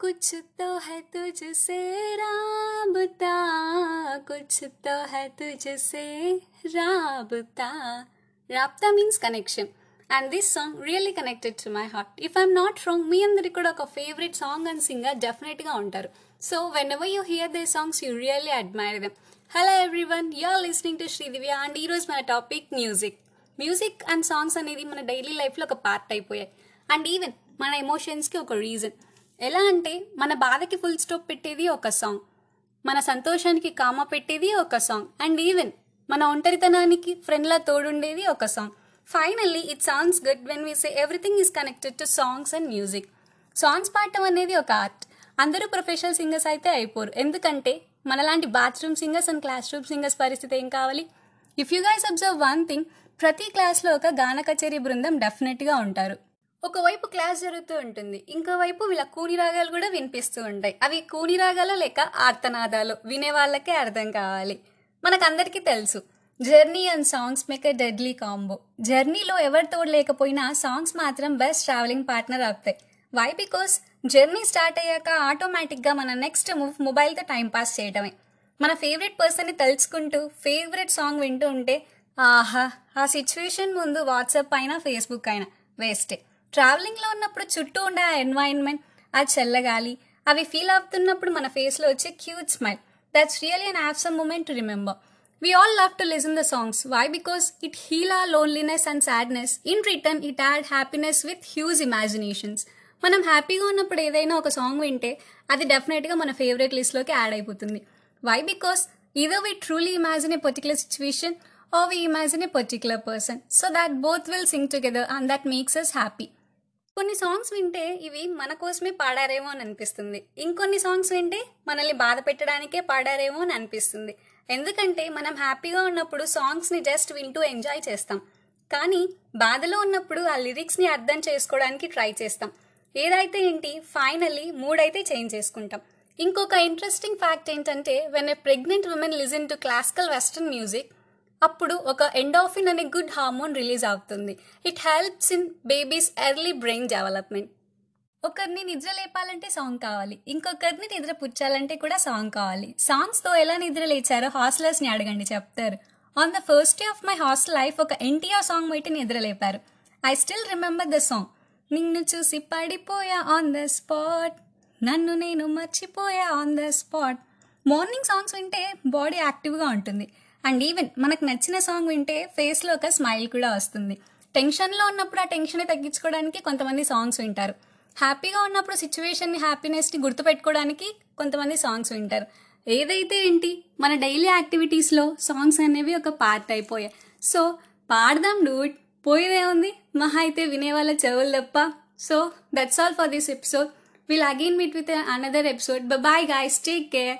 कुछ तो है तुझसे राबता कुछ तो है तुझसे राबता Raabta means connection and this song really connected to my heart if I'm not wrong మీ అందరికి కూడా ఒక ఫేవరెట్ సాంగ్ అండ్ సింగర్ డెఫినెట్గా ఉంటారు so whenever you hear the songs you really admire them hello everyone you are listening to Sridivya and ఈరోజు మన topic music music and songs అనేది మన daily లైఫ్లో ఒక పార్ట్ అయిపోయాయి అండ్ ఈవెన్ మన ఎమోషన్స్కి ఒక రీజన్ ఎలా అంటే మన బాధకి ఫుల్ స్టాప్ పెట్టేది ఒక సాంగ్ మన సంతోషానికి కామ పెట్టేది ఒక సాంగ్ అండ్ ఈవెన్ మన ఒంటరితనానికి ఫ్రెండ్లా తోడుండేది ఒక song finally it sounds good when we say everything is connected to songs and music songs పాడటం అనేది ఒక ఆర్ట్ అందరూ ప్రొఫెషనల్ సింగర్స్ అయితే అయిపోరు. ఎందుకంటే మనలాంటి bathroom singers and classroom singers పరిస్థితి ఏం కావాలి? If you guys observe one thing ప్రతి క్లాస్లో ఒక గాన కచేరీ బృందం డెఫినెట్గా ఉంటారు. ఒకవైపు క్లాస్ జరుగుతూ ఉంటుంది ఇంకోవైపు వీళ్ళ కూని రాగాలు కూడా వినిపిస్తూ ఉంటాయి. అవి కూని రాగాలు లేక ఆర్తనాదాలు? వినే వాళ్ళకే అర్థం కావాలి. మనకందరికీ తెలుసు journey and songs make a deadly combo. జర్నీలో ఎవరు తోడు లేకపోయినా సాంగ్స్ మాత్రం బెస్ట్ ట్రావెలింగ్ పార్ట్నర్ అవుతాయి వై బికాస్ జర్నీ స్టార్ట్ అయ్యాక ఆటోమేటిక్గా మన నెక్స్ట్ మూవ్ మొబైల్తో టైం పాస్ చేయడమే మన ఫేవరెట్ పర్సన్ని తలుచుకుంటూ ఫేవరెట్ సాంగ్ వింటూ ఉంటే ఆహా ఆ సిచ్యువేషన్ ముందు వాట్సాప్ అయినా ఫేస్బుక్ అయినా వేస్టే. ట్రావెలింగ్లో ఉన్నప్పుడు చుట్టూ ఉండే ఆ ఎన్వైరన్మెంట్ ఆ చల్లగాలి అవి ఫీల్ అవుతున్నప్పుడు మన ఫేస్లో వచ్చే cute smile that's really an awesome moment to remember we all love to listen the songs why because it heal a loneliness and sadness in return it add happiness with huge imaginations మనం హ్యాపీగా ఉన్నప్పుడు ఏదైనా ఒక song వింటే అది డెఫినెట్గా మన favourite లిస్ట్లోకి యాడ్ అయిపోతుంది. Why because either we truly imagine a particular situation or we imagine a particular person so that both will sing together and that makes us happy కొన్ని సాంగ్స్ వింటే ఇవి మన కోసమే పాడారేమో అని అనిపిస్తుంది. ఇంకొన్ని సాంగ్స్ వింటే మనల్ని బాధ పెట్టడానికే పాడారేమో అని అనిపిస్తుంది. ఎందుకంటే మనం హ్యాపీగా ఉన్నప్పుడు సాంగ్స్ని జస్ట్ వింటూ ఎంజాయ్ చేస్తాం. కానీ బాధలో ఉన్నప్పుడు ఆ లిరిక్స్ని అర్థం చేసుకోవడానికి ట్రై చేస్తాం. ఏదైతే ఏంటి ఫైనల్లీ మూడ్ అయితే చేంజ్ చేసుకుంటాం. ఇంకొక ఇంట్రెస్టింగ్ ఫ్యాక్ట్ ఏంటంటే when a pregnant women listen to classical western music అప్పుడు ఒక ఎండాఫిన్ అనే గుడ్ హార్మోన్ రిలీజ్ అవుతుంది it helps in babies early brain development ఒకరిని నిద్ర లేపాలంటే సాంగ్ కావాలి. ఇంకొకరిని నిద్ర పుచ్చాలంటే కూడా సాంగ్ కావాలి. సాంగ్స్తో ఎలా నిద్ర లేచారో హాస్టలర్స్ని అడగండి చెప్తారు. On the first day of my hostel life ఒక ఎన్టీఆర్ సాంగ్ బయట నిద్ర లేపారు. I still remember the song నిన్ను చూసి పడిపోయా ఆన్ ద స్పాట్ నన్ను నేను మర్చిపోయా on the spot morning songs వింటే బాడీ యాక్టివ్గా ఉంటుంది. అండ్ ఈవెన్ మనకు నచ్చిన సాంగ్ వింటే ఫేస్లో ఒక స్మైల్ కూడా వస్తుంది. టెన్షన్లో ఉన్నప్పుడు ఆ టెన్షన్ తగ్గించుకోవడానికి కొంతమంది సాంగ్స్ వింటారు. హ్యాపీగా ఉన్నప్పుడు సిచ్యువేషన్ని హ్యాపీనెస్ని గుర్తుపెట్టుకోవడానికి కొంతమంది సాంగ్స్ వింటారు. ఏదైతే ఏంటి? మన డైలీ యాక్టివిటీస్లో సాంగ్స్ అనేవి ఒక పార్ట్ అయిపోయాయి. సో పాడదాం డూట్ పోయేదే ఉంది. మహా అయితే వినేవాళ్ళ చెవులు తప్ప. So that's all for this episode will again meet with another episode bye guys take care